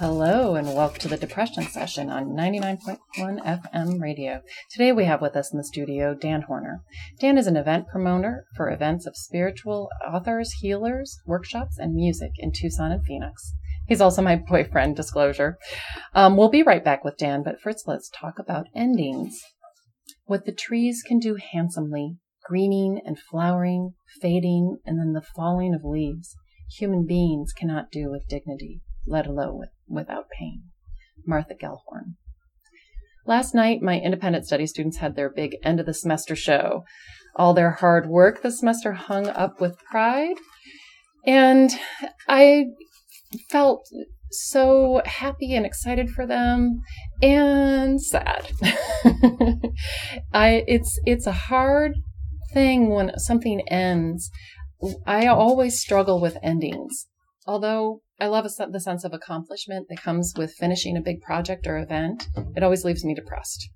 Hello, and welcome to the Depression Session on 99.1 FM radio. Today we have with us in the studio Dan Horner. Dan is an event promoter for events of spiritual authors, healers, workshops, and music in Tucson and Phoenix. He's also my boyfriend, disclosure. Um, we'll be right back with Dan, but first let's talk about endings. What the trees can do handsomely, greening and flowering, fading, and then the falling of leaves, human beings cannot do with dignity let alone with, without pain. Martha Gellhorn. Last night, my independent study students had their big end of the semester show. All their hard work this semester hung up with pride. And I felt so happy and excited for them and sad. I it's it's a hard thing when something ends. I always struggle with endings. Although I love a, the sense of accomplishment that comes with finishing a big project or event. It always leaves me depressed.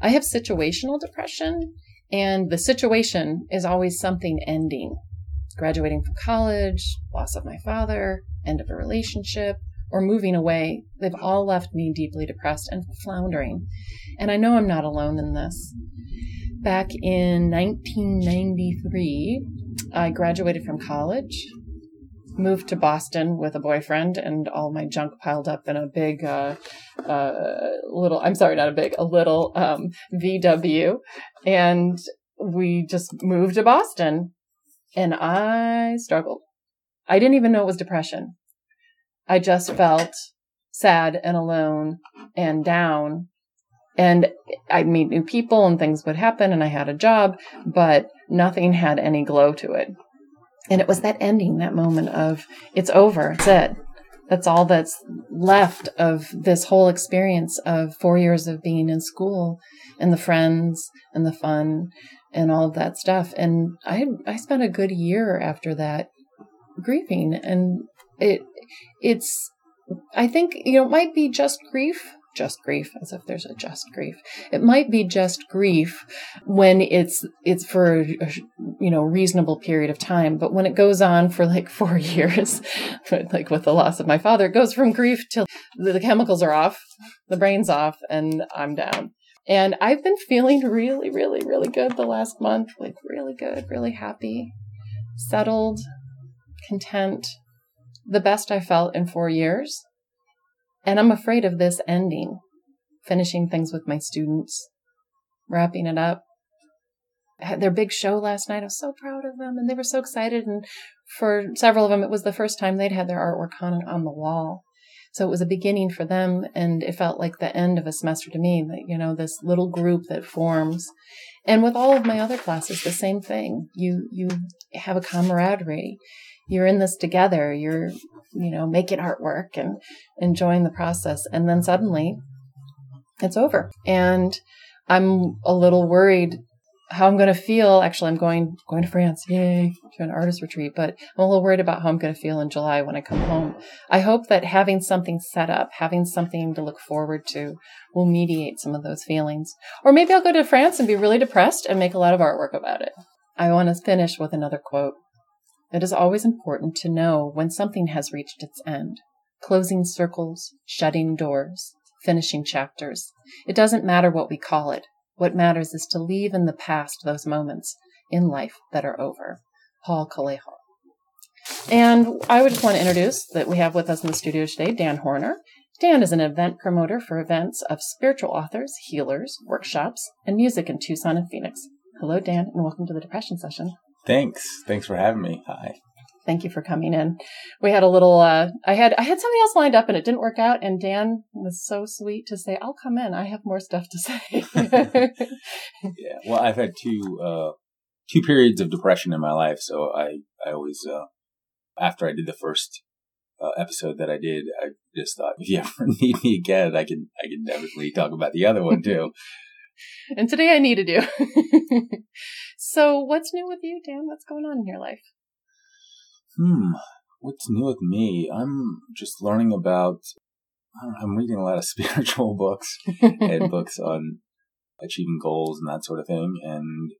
I have situational depression, and the situation is always something ending. Graduating from college, loss of my father, end of a relationship, or moving away, they've all left me deeply depressed and floundering. And I know I'm not alone in this. Back in 1993, I graduated from college moved to Boston with a boyfriend and all my junk piled up in a big, uh, uh, little, I'm sorry, not a big, a little, um, VW. And we just moved to Boston and I struggled. I didn't even know it was depression. I just felt sad and alone and down. And I'd meet new people and things would happen and I had a job, but nothing had any glow to it. And it was that ending, that moment of it's over, it's it. That's all that's left of this whole experience of four years of being in school and the friends and the fun and all of that stuff. And I I spent a good year after that grieving and it it's I think you know it might be just grief just grief as if there's a just grief. It might be just grief when it's it's for a, you know reasonable period of time but when it goes on for like 4 years like with the loss of my father it goes from grief till the chemicals are off the brain's off and i'm down. And i've been feeling really really really good the last month like really good really happy settled content the best i felt in 4 years and I'm afraid of this ending, finishing things with my students, wrapping it up. Had their big show last night. I was so proud of them and they were so excited. And for several of them, it was the first time they'd had their artwork hung on the wall. So it was a beginning for them and it felt like the end of a semester to me, that, you know, this little group that forms. And with all of my other classes, the same thing. You, you have a camaraderie. You're in this together. You're you know, making artwork and enjoying the process. And then suddenly it's over. And I'm a little worried how I'm going to feel. Actually, I'm going going to France, yay, to an artist retreat. But I'm a little worried about how I'm going to feel in July when I come home. I hope that having something set up, having something to look forward to, will mediate some of those feelings. Or maybe I'll go to France and be really depressed and make a lot of artwork about it. I want to finish with another quote. It is always important to know when something has reached its end. Closing circles, shutting doors, finishing chapters. It doesn't matter what we call it. What matters is to leave in the past those moments in life that are over. Paul Coelho. And I would just want to introduce that we have with us in the studio today Dan Horner. Dan is an event promoter for events of spiritual authors, healers, workshops, and music in Tucson and Phoenix. Hello, Dan, and welcome to the Depression Session. Thanks. Thanks for having me. Hi. Thank you for coming in. We had a little uh I had I had something else lined up and it didn't work out and Dan was so sweet to say, "I'll come in. I have more stuff to say." yeah. Well, I've had two uh two periods of depression in my life, so I I always uh after I did the first uh, episode that I did, I just thought if you ever need me again, I can I can definitely talk about the other one too. And today I needed you. so, what's new with you, Dan? What's going on in your life? Hmm, what's new with me? I'm just learning about. I'm reading a lot of spiritual books and books on achieving goals and that sort of thing, and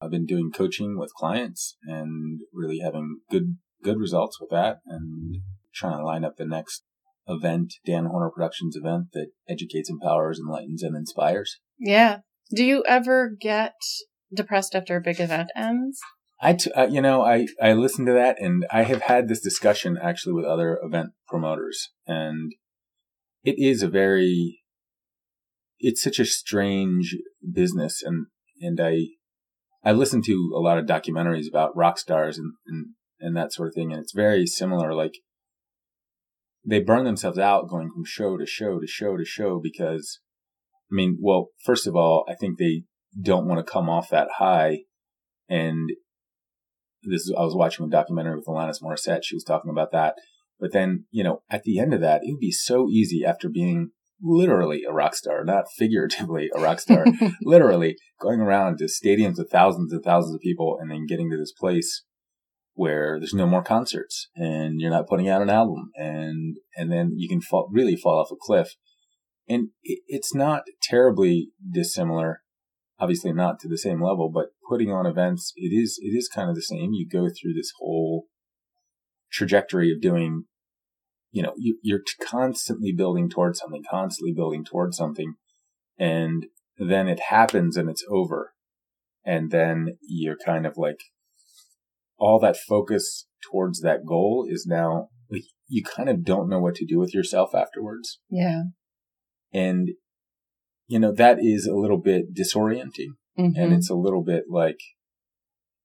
I've been doing coaching with clients and really having good good results with that and trying to line up the next event, Dan Horner Productions event that educates, empowers, enlightens, and inspires. Yeah. Do you ever get depressed after a big event ends? I, t- uh, you know, I, I listened to that and I have had this discussion actually with other event promoters and it is a very, it's such a strange business and, and I, I listened to a lot of documentaries about rock stars and, and, and that sort of thing. And it's very similar. Like they burn themselves out going from show to show to show to show because, I mean, well, first of all, I think they don't want to come off that high. And this is, I was watching a documentary with Alanis Morissette. She was talking about that. But then, you know, at the end of that, it would be so easy after being literally a rock star, not figuratively a rock star, literally going around to stadiums of thousands and thousands of people and then getting to this place where there's no more concerts and you're not putting out an album and, and then you can fall, really fall off a cliff. And it, it's not terribly dissimilar, obviously not to the same level, but putting on events, it is, it is kind of the same. You go through this whole trajectory of doing you know, you, you're constantly building towards something, constantly building towards something. And then it happens and it's over. And then you're kind of like, all that focus towards that goal is now, like, you kind of don't know what to do with yourself afterwards. Yeah. And, you know, that is a little bit disorienting. Mm-hmm. And it's a little bit like,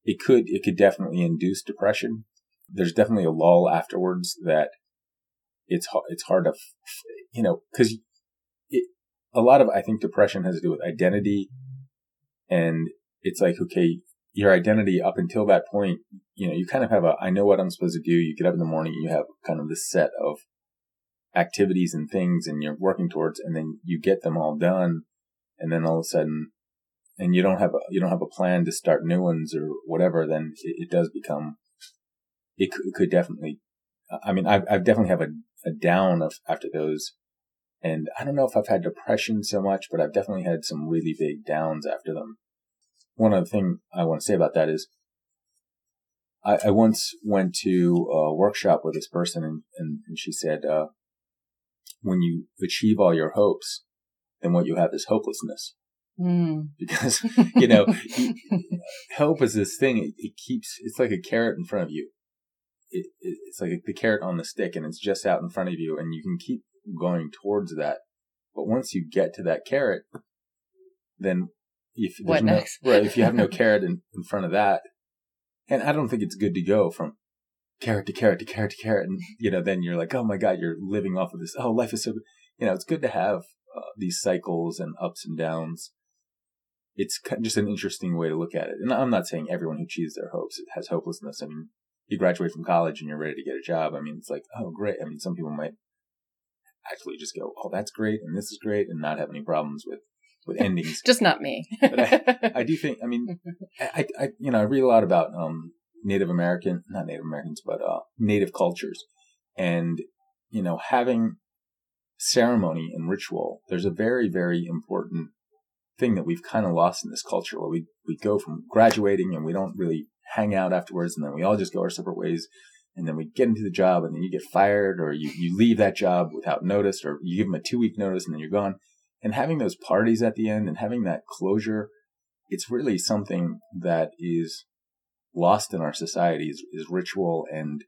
it could, it could definitely induce depression. There's definitely a lull afterwards that it's it's hard to, you know, because it, a lot of I think depression has to do with identity, and it's like okay, your identity up until that point, you know, you kind of have a I know what I'm supposed to do. You get up in the morning, you have kind of this set of activities and things, and you're working towards, and then you get them all done, and then all of a sudden, and you don't have a you don't have a plan to start new ones or whatever. Then it, it does become it could, it could definitely I mean, I've, I've definitely have a, a down of after those. And I don't know if I've had depression so much, but I've definitely had some really big downs after them. One other thing I want to say about that is I, I once went to a workshop with this person and, and, and she said, uh, when you achieve all your hopes, then what you have is hopelessness. Mm. Because, you know, hope is this thing, it, it keeps, it's like a carrot in front of you it, it's like the carrot on the stick and it's just out in front of you and you can keep going towards that. But once you get to that carrot, then if what no, next? right, if you have no carrot in, in front of that, and I don't think it's good to go from carrot to carrot to carrot to carrot, and you know, then you're like, oh my god, you're living off of this. Oh, life is so, you know, it's good to have uh, these cycles and ups and downs. It's just an interesting way to look at it. And I'm not saying everyone who achieves their hopes has hopelessness. I mean, you graduate from college and you're ready to get a job. I mean, it's like, oh, great. I mean, some people might actually just go, oh, that's great, and this is great, and not have any problems with with endings. just not me. but I, I, do think, I mean, I, I, you know, I read a lot about um, Native American, not Native Americans, but uh, Native cultures, and you know, having ceremony and ritual. There's a very, very important thing that we've kind of lost in this culture where we, we go from graduating and we don't really hang out afterwards and then we all just go our separate ways and then we get into the job and then you get fired or you, you leave that job without notice or you give them a two week notice and then you're gone and having those parties at the end and having that closure it's really something that is lost in our society is, is ritual and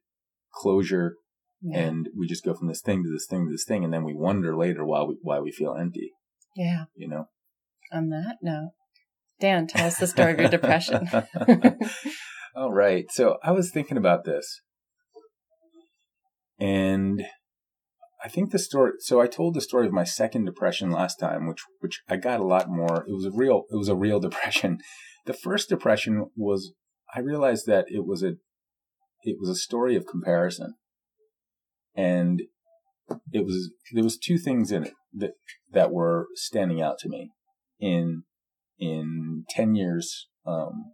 closure yeah. and we just go from this thing to this thing to this thing and then we wonder later why we why we feel empty yeah you know on that note dan tell us the story of your depression all right. So I was thinking about this. And I think the story so I told the story of my second depression last time, which which I got a lot more. It was a real it was a real depression. The first depression was I realized that it was a it was a story of comparison. and it was there was two things in it that that were standing out to me in in 10 years um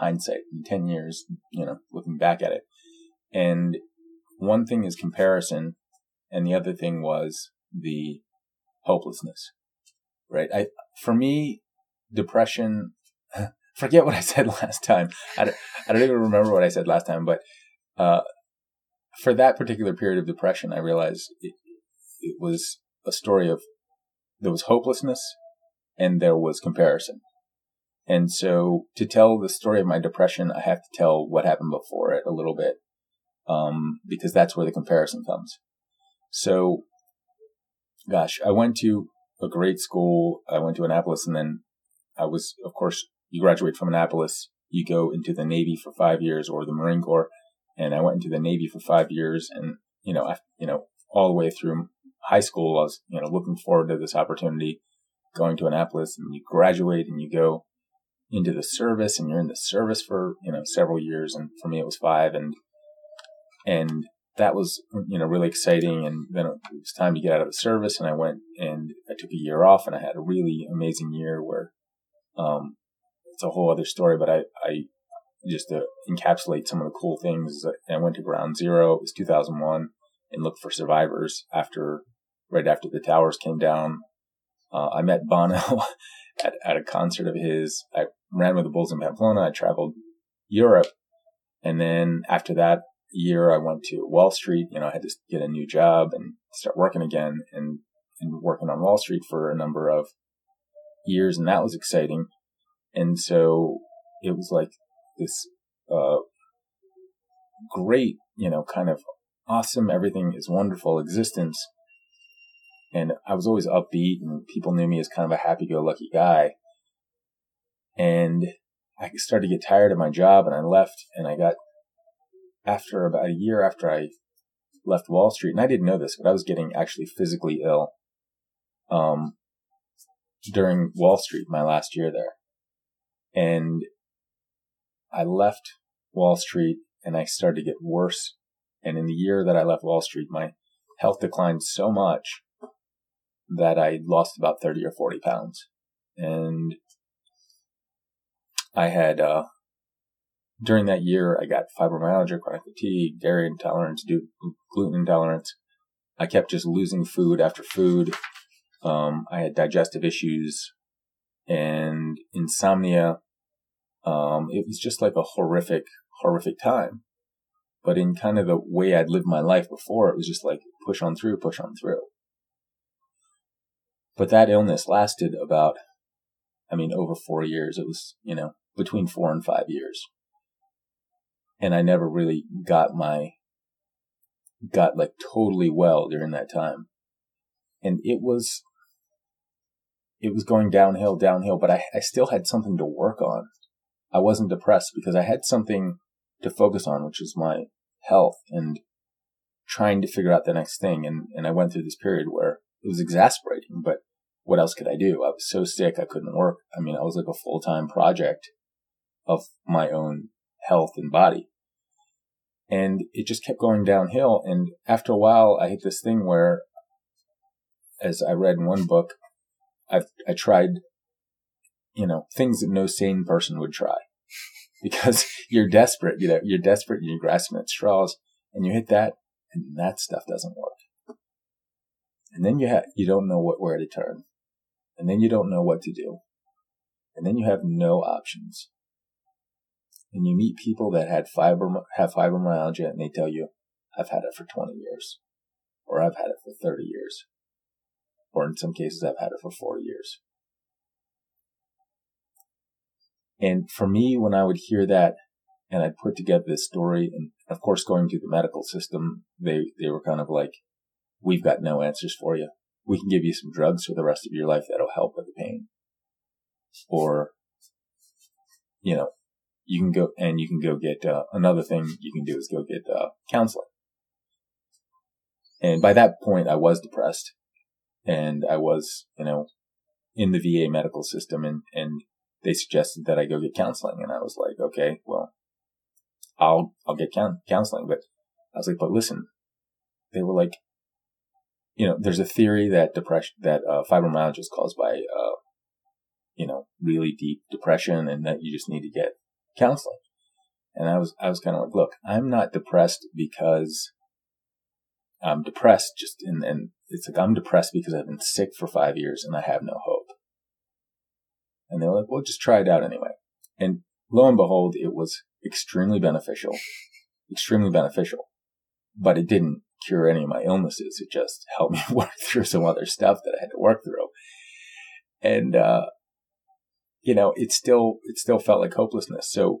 hindsight in 10 years you know looking back at it and one thing is comparison and the other thing was the hopelessness right i for me depression forget what i said last time i don't, I don't even remember what i said last time but uh for that particular period of depression, I realized it, it was a story of there was hopelessness and there was comparison. And so to tell the story of my depression, I have to tell what happened before it a little bit, um, because that's where the comparison comes. So, gosh, I went to a great school. I went to Annapolis and then I was, of course, you graduate from Annapolis, you go into the Navy for five years or the Marine Corps and I went into the Navy for five years. And you know, I, you know, all the way through high school, I was you know looking forward to this opportunity, going to Annapolis, and you graduate and you go into the service, and you're in the service for you know several years. And for me, it was five, and and that was you know really exciting. And then it was time to get out of the service, and I went and I took a year off, and I had a really amazing year where. Um, it's a whole other story, but I, I just to encapsulate some of the cool things. I went to Ground Zero. It was 2001 and looked for survivors after, right after the towers came down. Uh, I met Bono at, at a concert of his. I ran with the Bulls in Pamplona. I traveled Europe. And then after that year, I went to Wall Street. You know, I had to get a new job and start working again and, and working on Wall Street for a number of years. And that was exciting. And so it was like this uh, great, you know, kind of awesome, everything is wonderful existence. And I was always upbeat, and people knew me as kind of a happy go lucky guy. And I started to get tired of my job, and I left, and I got, after about a year after I left Wall Street, and I didn't know this, but I was getting actually physically ill um, during Wall Street, my last year there. And I left Wall Street and I started to get worse. And in the year that I left Wall Street, my health declined so much that I lost about 30 or 40 pounds. And I had, uh, during that year, I got fibromyalgia, chronic fatigue, dairy intolerance, gluten intolerance. I kept just losing food after food. Um, I had digestive issues and insomnia um, it was just like a horrific, horrific time. But in kind of the way I'd lived my life before, it was just like push on through, push on through. But that illness lasted about, I mean, over four years. It was, you know, between four and five years. And I never really got my, got like totally well during that time. And it was, it was going downhill, downhill, but I, I still had something to work on. I wasn't depressed because I had something to focus on, which was my health and trying to figure out the next thing. And, and I went through this period where it was exasperating, but what else could I do? I was so sick. I couldn't work. I mean, I was like a full time project of my own health and body. And it just kept going downhill. And after a while, I hit this thing where, as I read in one book, I've, I tried you know, things that no sane person would try because you're desperate, you know, you're desperate, you're grasping at straws and you hit that and that stuff doesn't work. And then you have, you don't know what, where to turn. And then you don't know what to do. And then you have no options. And you meet people that had have fibromyalgia and they tell you, I've had it for 20 years or I've had it for 30 years. Or in some cases, I've had it for 40 years. And for me, when I would hear that and I'd put together this story, and of course, going through the medical system, they, they were kind of like, we've got no answers for you. We can give you some drugs for the rest of your life that'll help with the pain. Or, you know, you can go and you can go get, uh, another thing you can do is go get, uh, counseling. And by that point, I was depressed and I was, you know, in the VA medical system and, and they suggested that I go get counseling. And I was like, okay, well, I'll, I'll get counseling. But I was like, but listen, they were like, you know, there's a theory that depression, that uh, fibromyalgia is caused by, uh, you know, really deep depression and that you just need to get counseling. And I was, I was kind of like, look, I'm not depressed because I'm depressed just in, and it's like, I'm depressed because I've been sick for five years and I have no hope. And they were like, well, just try it out anyway. And lo and behold, it was extremely beneficial, extremely beneficial, but it didn't cure any of my illnesses. It just helped me work through some other stuff that I had to work through. And, uh, you know, it still, it still felt like hopelessness. So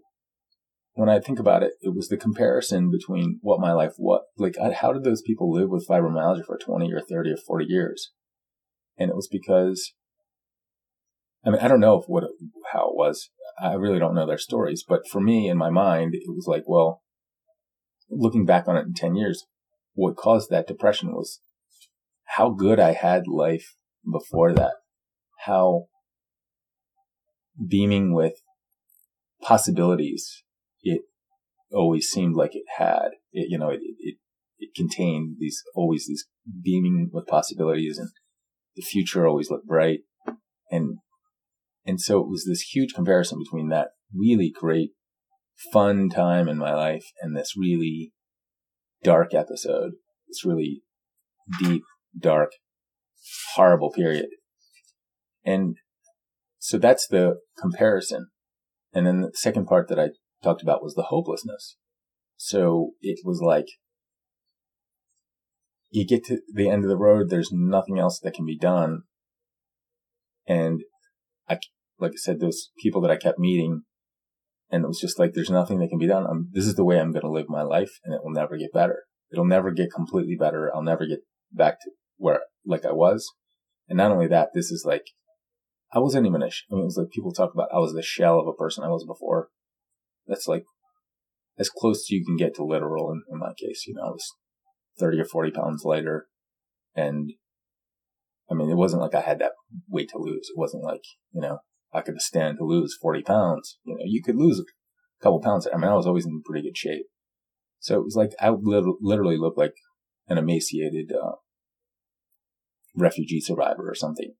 when I think about it, it was the comparison between what my life, what, like, how did those people live with fibromyalgia for 20 or 30 or 40 years? And it was because, I mean, I don't know what, how it was. I really don't know their stories, but for me, in my mind, it was like, well, looking back on it in 10 years, what caused that depression was how good I had life before that. How beaming with possibilities it always seemed like it had. It, you know, it, it, it contained these, always these beaming with possibilities and the future always looked bright. And, and so it was this huge comparison between that really great, fun time in my life and this really dark episode, this really deep, dark, horrible period. And so that's the comparison. And then the second part that I talked about was the hopelessness. So it was like, you get to the end of the road, there's nothing else that can be done. And I, like I said, those people that I kept meeting, and it was just like, there's nothing that can be done. I'm, this is the way I'm going to live my life, and it will never get better. It'll never get completely better. I'll never get back to where, like I was. And not only that, this is like, I wasn't even a, I mean, it was like people talk about I was the shell of a person I was before. That's like as close as you can get to literal in, in my case. You know, I was 30 or 40 pounds lighter. And I mean, it wasn't like I had that weight to lose. It wasn't like, you know, I could stand to lose 40 pounds. You know, you could lose a couple pounds. I mean, I was always in pretty good shape. So it was like I literally looked like an emaciated uh, refugee survivor or something.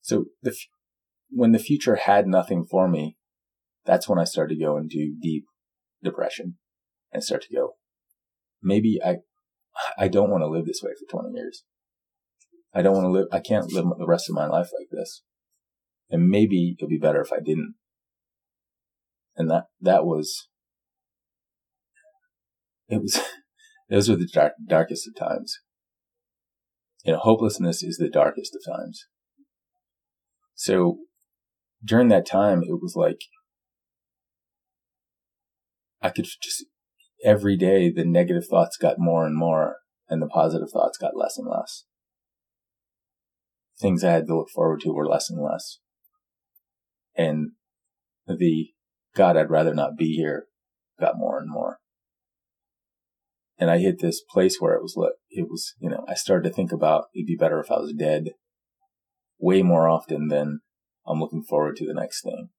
So the, when the future had nothing for me, that's when I started to go into deep depression and start to go, maybe I, I don't want to live this way for 20 years. I don't want to live, I can't live the rest of my life like this. And maybe it'd be better if I didn't. And that, that was, it was, those were the dark, darkest of times. You know, hopelessness is the darkest of times. So during that time, it was like I could just every day the negative thoughts got more and more and the positive thoughts got less and less. Things I had to look forward to were less and less. And the God, I'd rather not be here got more and more. And I hit this place where it was, it was, you know, I started to think about it'd be better if I was dead way more often than I'm looking forward to the next thing.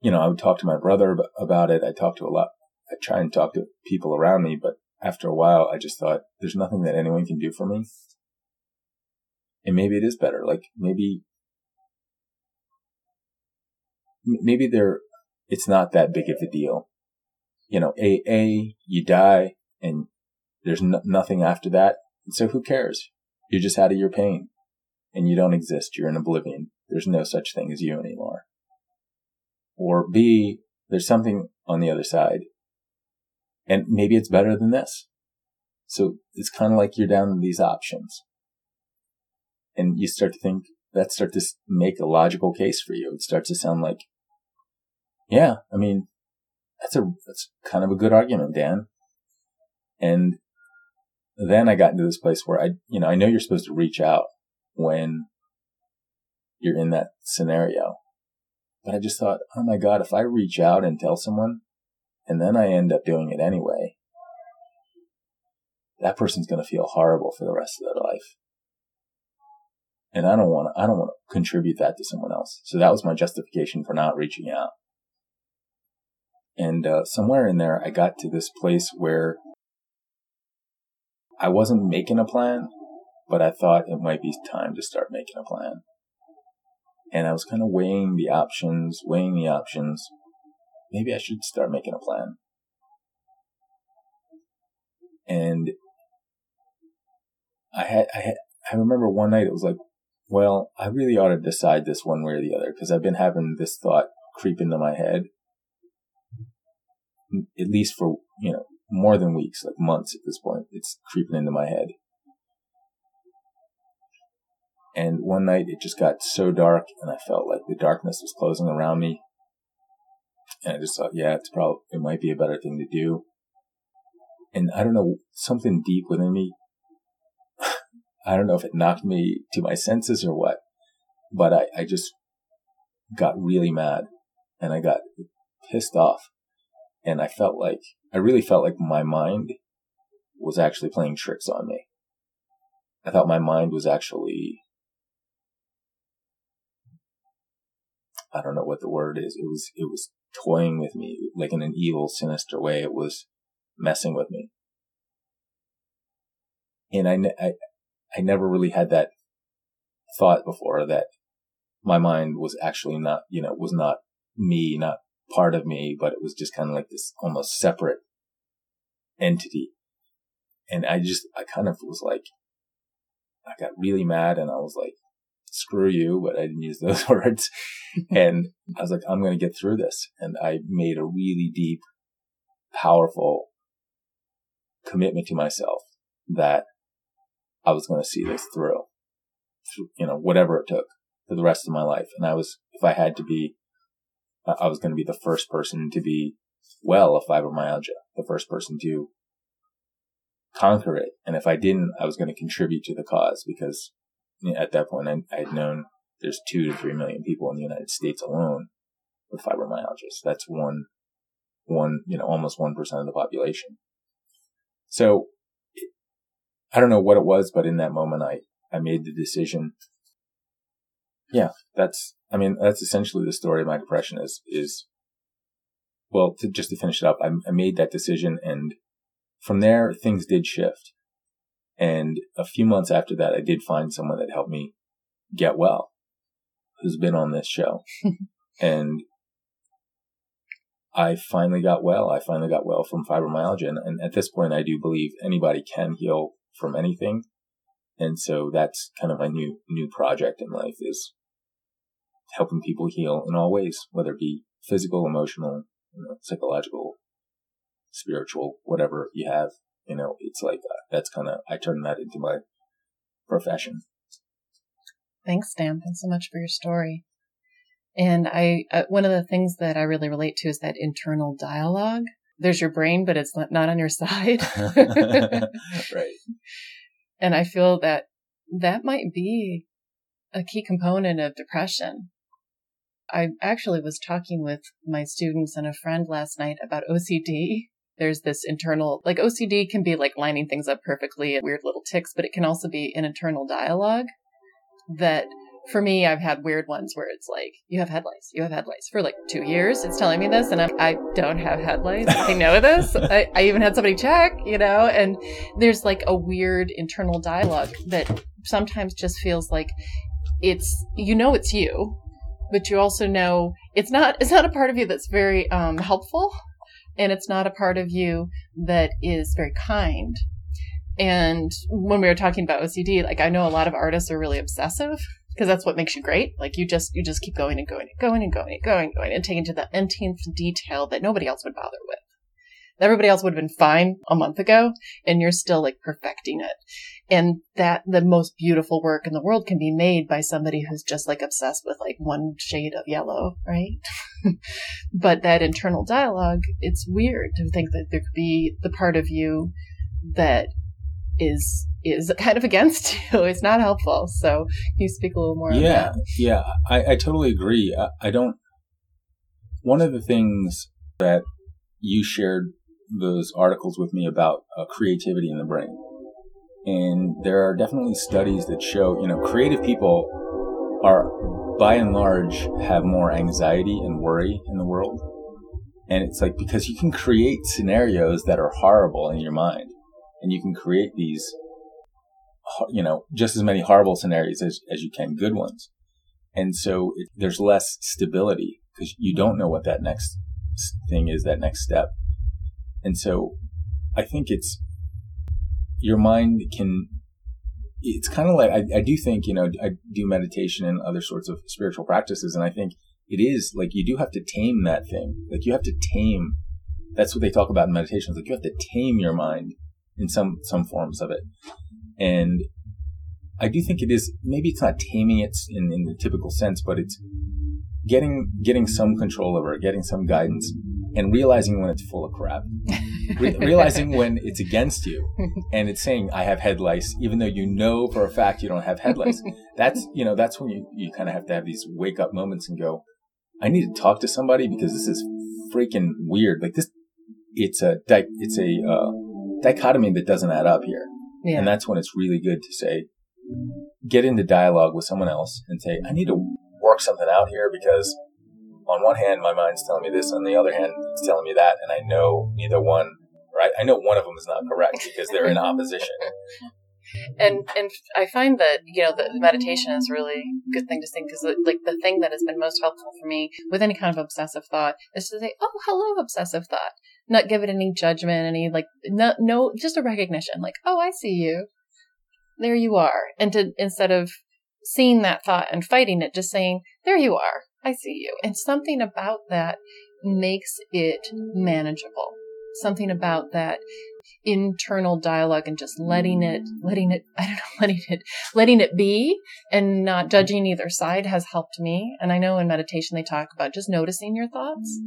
You know, I would talk to my brother about it. I talk to a lot. I try and talk to people around me, but after a while, I just thought there's nothing that anyone can do for me. And maybe it is better. Like maybe, maybe there, it's not that big of a deal. You know, a, a, you die and there's nothing after that. So who cares? You're just out of your pain and you don't exist. You're in oblivion. There's no such thing as you anymore. Or B, there's something on the other side and maybe it's better than this. So it's kind of like you're down to these options and you start to think that start to make a logical case for you. It starts to sound like, yeah, I mean, that's a, that's kind of a good argument, Dan. And then I got into this place where I, you know, I know you're supposed to reach out when you're in that scenario. But I just thought, oh my God, if I reach out and tell someone and then I end up doing it anyway, that person's going to feel horrible for the rest of their life. And I don't want to, I don't want to contribute that to someone else. So that was my justification for not reaching out. And uh, somewhere in there, I got to this place where I wasn't making a plan, but I thought it might be time to start making a plan. And I was kind of weighing the options, weighing the options. Maybe I should start making a plan. And I had, I had, I remember one night it was like, well, I really ought to decide this one way or the other because I've been having this thought creep into my head at least for, you know, more than weeks, like months at this point. It's creeping into my head. And one night it just got so dark and I felt like the darkness was closing around me. And I just thought, yeah, it's probably, it might be a better thing to do. And I don't know, something deep within me, I don't know if it knocked me to my senses or what, but I, I just got really mad and I got pissed off. And I felt like, I really felt like my mind was actually playing tricks on me. I thought my mind was actually, I don't know what the word is. It was, it was toying with me, like in an evil, sinister way. It was messing with me. And I, I, I never really had that thought before that my mind was actually not, you know, was not me, not part of me, but it was just kind of like this almost separate entity. And I just, I kind of was like, I got really mad and I was like, screw you, but I didn't use those words. and I was like, I'm going to get through this. And I made a really deep, powerful commitment to myself that I was going to see this through, through, you know, whatever it took for the rest of my life. And I was, if I had to be I was going to be the first person to be well of fibromyalgia, the first person to conquer it. And if I didn't, I was going to contribute to the cause because at that point I, I had known there's two to three million people in the United States alone with fibromyalgia. So that's one, one, you know, almost 1% of the population. So I don't know what it was, but in that moment, I, I made the decision. Yeah, that's, I mean, that's essentially the story of my depression is, is, well, to, just to finish it up, I, I made that decision and from there, things did shift. And a few months after that, I did find someone that helped me get well, who's been on this show. and I finally got well. I finally got well from fibromyalgia. And, and, at this point, I do believe anybody can heal from anything. And so that's kind of my new, new project in life is helping people heal in all ways, whether it be physical, emotional, you know, psychological, spiritual, whatever you have. You know, it's like uh, that's kind of I turn that into my profession. Thanks, Dan. Thanks so much for your story. And I, uh, one of the things that I really relate to is that internal dialogue. There's your brain, but it's not on your side. right. And I feel that that might be a key component of depression I actually was talking with my students and a friend last night about OCD. There's this internal, like OCD can be like lining things up perfectly and weird little ticks, but it can also be an internal dialogue that for me, I've had weird ones where it's like, you have head lice, you have head lice for like two years. It's telling me this and I'm, I don't have head lice. I know this. I, I even had somebody check, you know, and there's like a weird internal dialogue that sometimes just feels like it's, you know, it's you but you also know it's not it's not a part of you that's very um, helpful and it's not a part of you that is very kind. And when we were talking about ocd like i know a lot of artists are really obsessive because that's what makes you great. Like you just you just keep going and going and going and going and going and going and taking to the nth detail that nobody else would bother with. Everybody else would have been fine a month ago and you're still like perfecting it and that the most beautiful work in the world can be made by somebody who's just like obsessed with like one shade of yellow right? But that internal dialogue it's weird to think that there could be the part of you that is is kind of against you. It's not helpful. So can you speak a little more yeah yeah. I, I totally agree. I, I don't one of the things that you shared those articles with me about uh, creativity in the brain. And there are definitely studies that show, you know, creative people are by and large have more anxiety and worry in the world. And it's like because you can create scenarios that are horrible in your mind. and you can create these, you know, just as many horrible scenarios as, as you can good ones. And so it, there's less stability because you don't know what that next thing is, that next step. And so I think it's your mind can, it's kind of like, I, I do think, you know, I do meditation and other sorts of spiritual practices. And I think it is like you do have to tame that thing. Like you have to tame. That's what they talk about in meditation. It's like you have to tame your mind in some, some forms of it. And I do think it is, maybe it's not taming it in, in the typical sense, but it's getting, getting some control over it, getting some guidance and realizing when it's full of crap. Re- realizing when it's against you and it's saying I have head lice, even though you know for a fact you don't have head lice. That's you know that's when you you kind of have to have these wake up moments and go, I need to talk to somebody because this is freaking weird. Like this, it's a di- it's a uh, dichotomy that doesn't add up here, yeah. and that's when it's really good to say, get into dialogue with someone else and say, I need to work something out here because on one hand, my mind's telling me this, on the other hand, it's telling me that, and I know neither one, right? I know one of them is not correct because they're in opposition. and and I find that you know the meditation is really a good thing to think because like the thing that has been most helpful for me with any kind of obsessive thought is to say, oh, hello, obsessive thought, not give it any judgment, any like no, no, just a recognition, like, oh, I see you, there you are, and to instead of seeing that thought and fighting it, just saying, there you are, I see you. And something about that makes it manageable. Something about that internal dialogue and just letting it, letting it, I don't know, letting it, letting it be and not judging either side has helped me. And I know in meditation they talk about just noticing your thoughts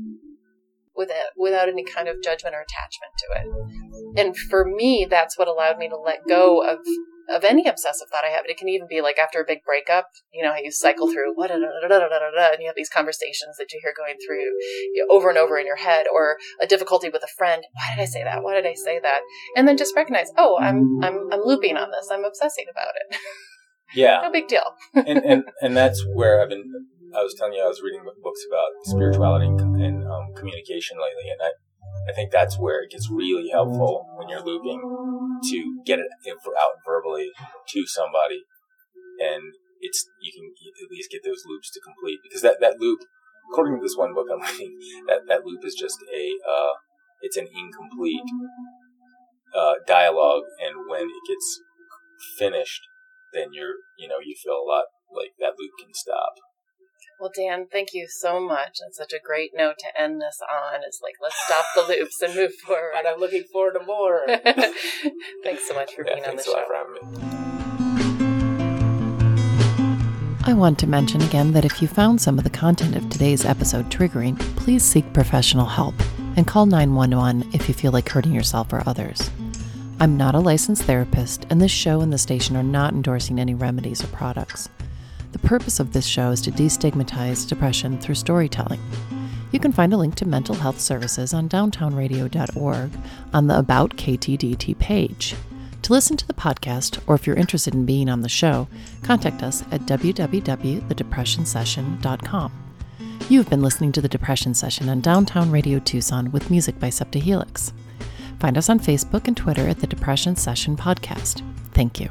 without, without any kind of judgment or attachment to it. And for me, that's what allowed me to let go of of any obsessive thought I have. It can even be like after a big breakup, you know, how you cycle through what, and you have these conversations that you hear going through you know, over and over in your head, or a difficulty with a friend. Why did I say that? Why did I say that? And then just recognize, oh, I'm I'm I'm looping on this. I'm obsessing about it. Yeah, no big deal. and and and that's where I've been. I was telling you, I was reading books about spirituality and, and um, communication lately, and I I think that's where it gets really helpful when you're looping to get it out verbally to somebody, and it's you can at least get those loops to complete because that that loop, according to this one book I'm reading, that that loop is just a uh, it's an incomplete uh, dialogue, and when it gets finished, then you're you know you feel a lot like that loop can stop. Well, Dan, thank you so much. That's such a great note to end this on. It's like, let's stop the loops and move forward. and I'm looking forward to more. thanks so much for yeah, being on the show. for me. I want to mention again that if you found some of the content of today's episode triggering, please seek professional help and call 911 if you feel like hurting yourself or others. I'm not a licensed therapist, and this show and the station are not endorsing any remedies or products. The purpose of this show is to destigmatize depression through storytelling. You can find a link to mental health services on downtownradio.org on the About KTDT page. To listen to the podcast, or if you're interested in being on the show, contact us at www.thedepressionsession.com. You've been listening to The Depression Session on Downtown Radio Tucson with music by Septa Helix. Find us on Facebook and Twitter at The Depression Session Podcast. Thank you.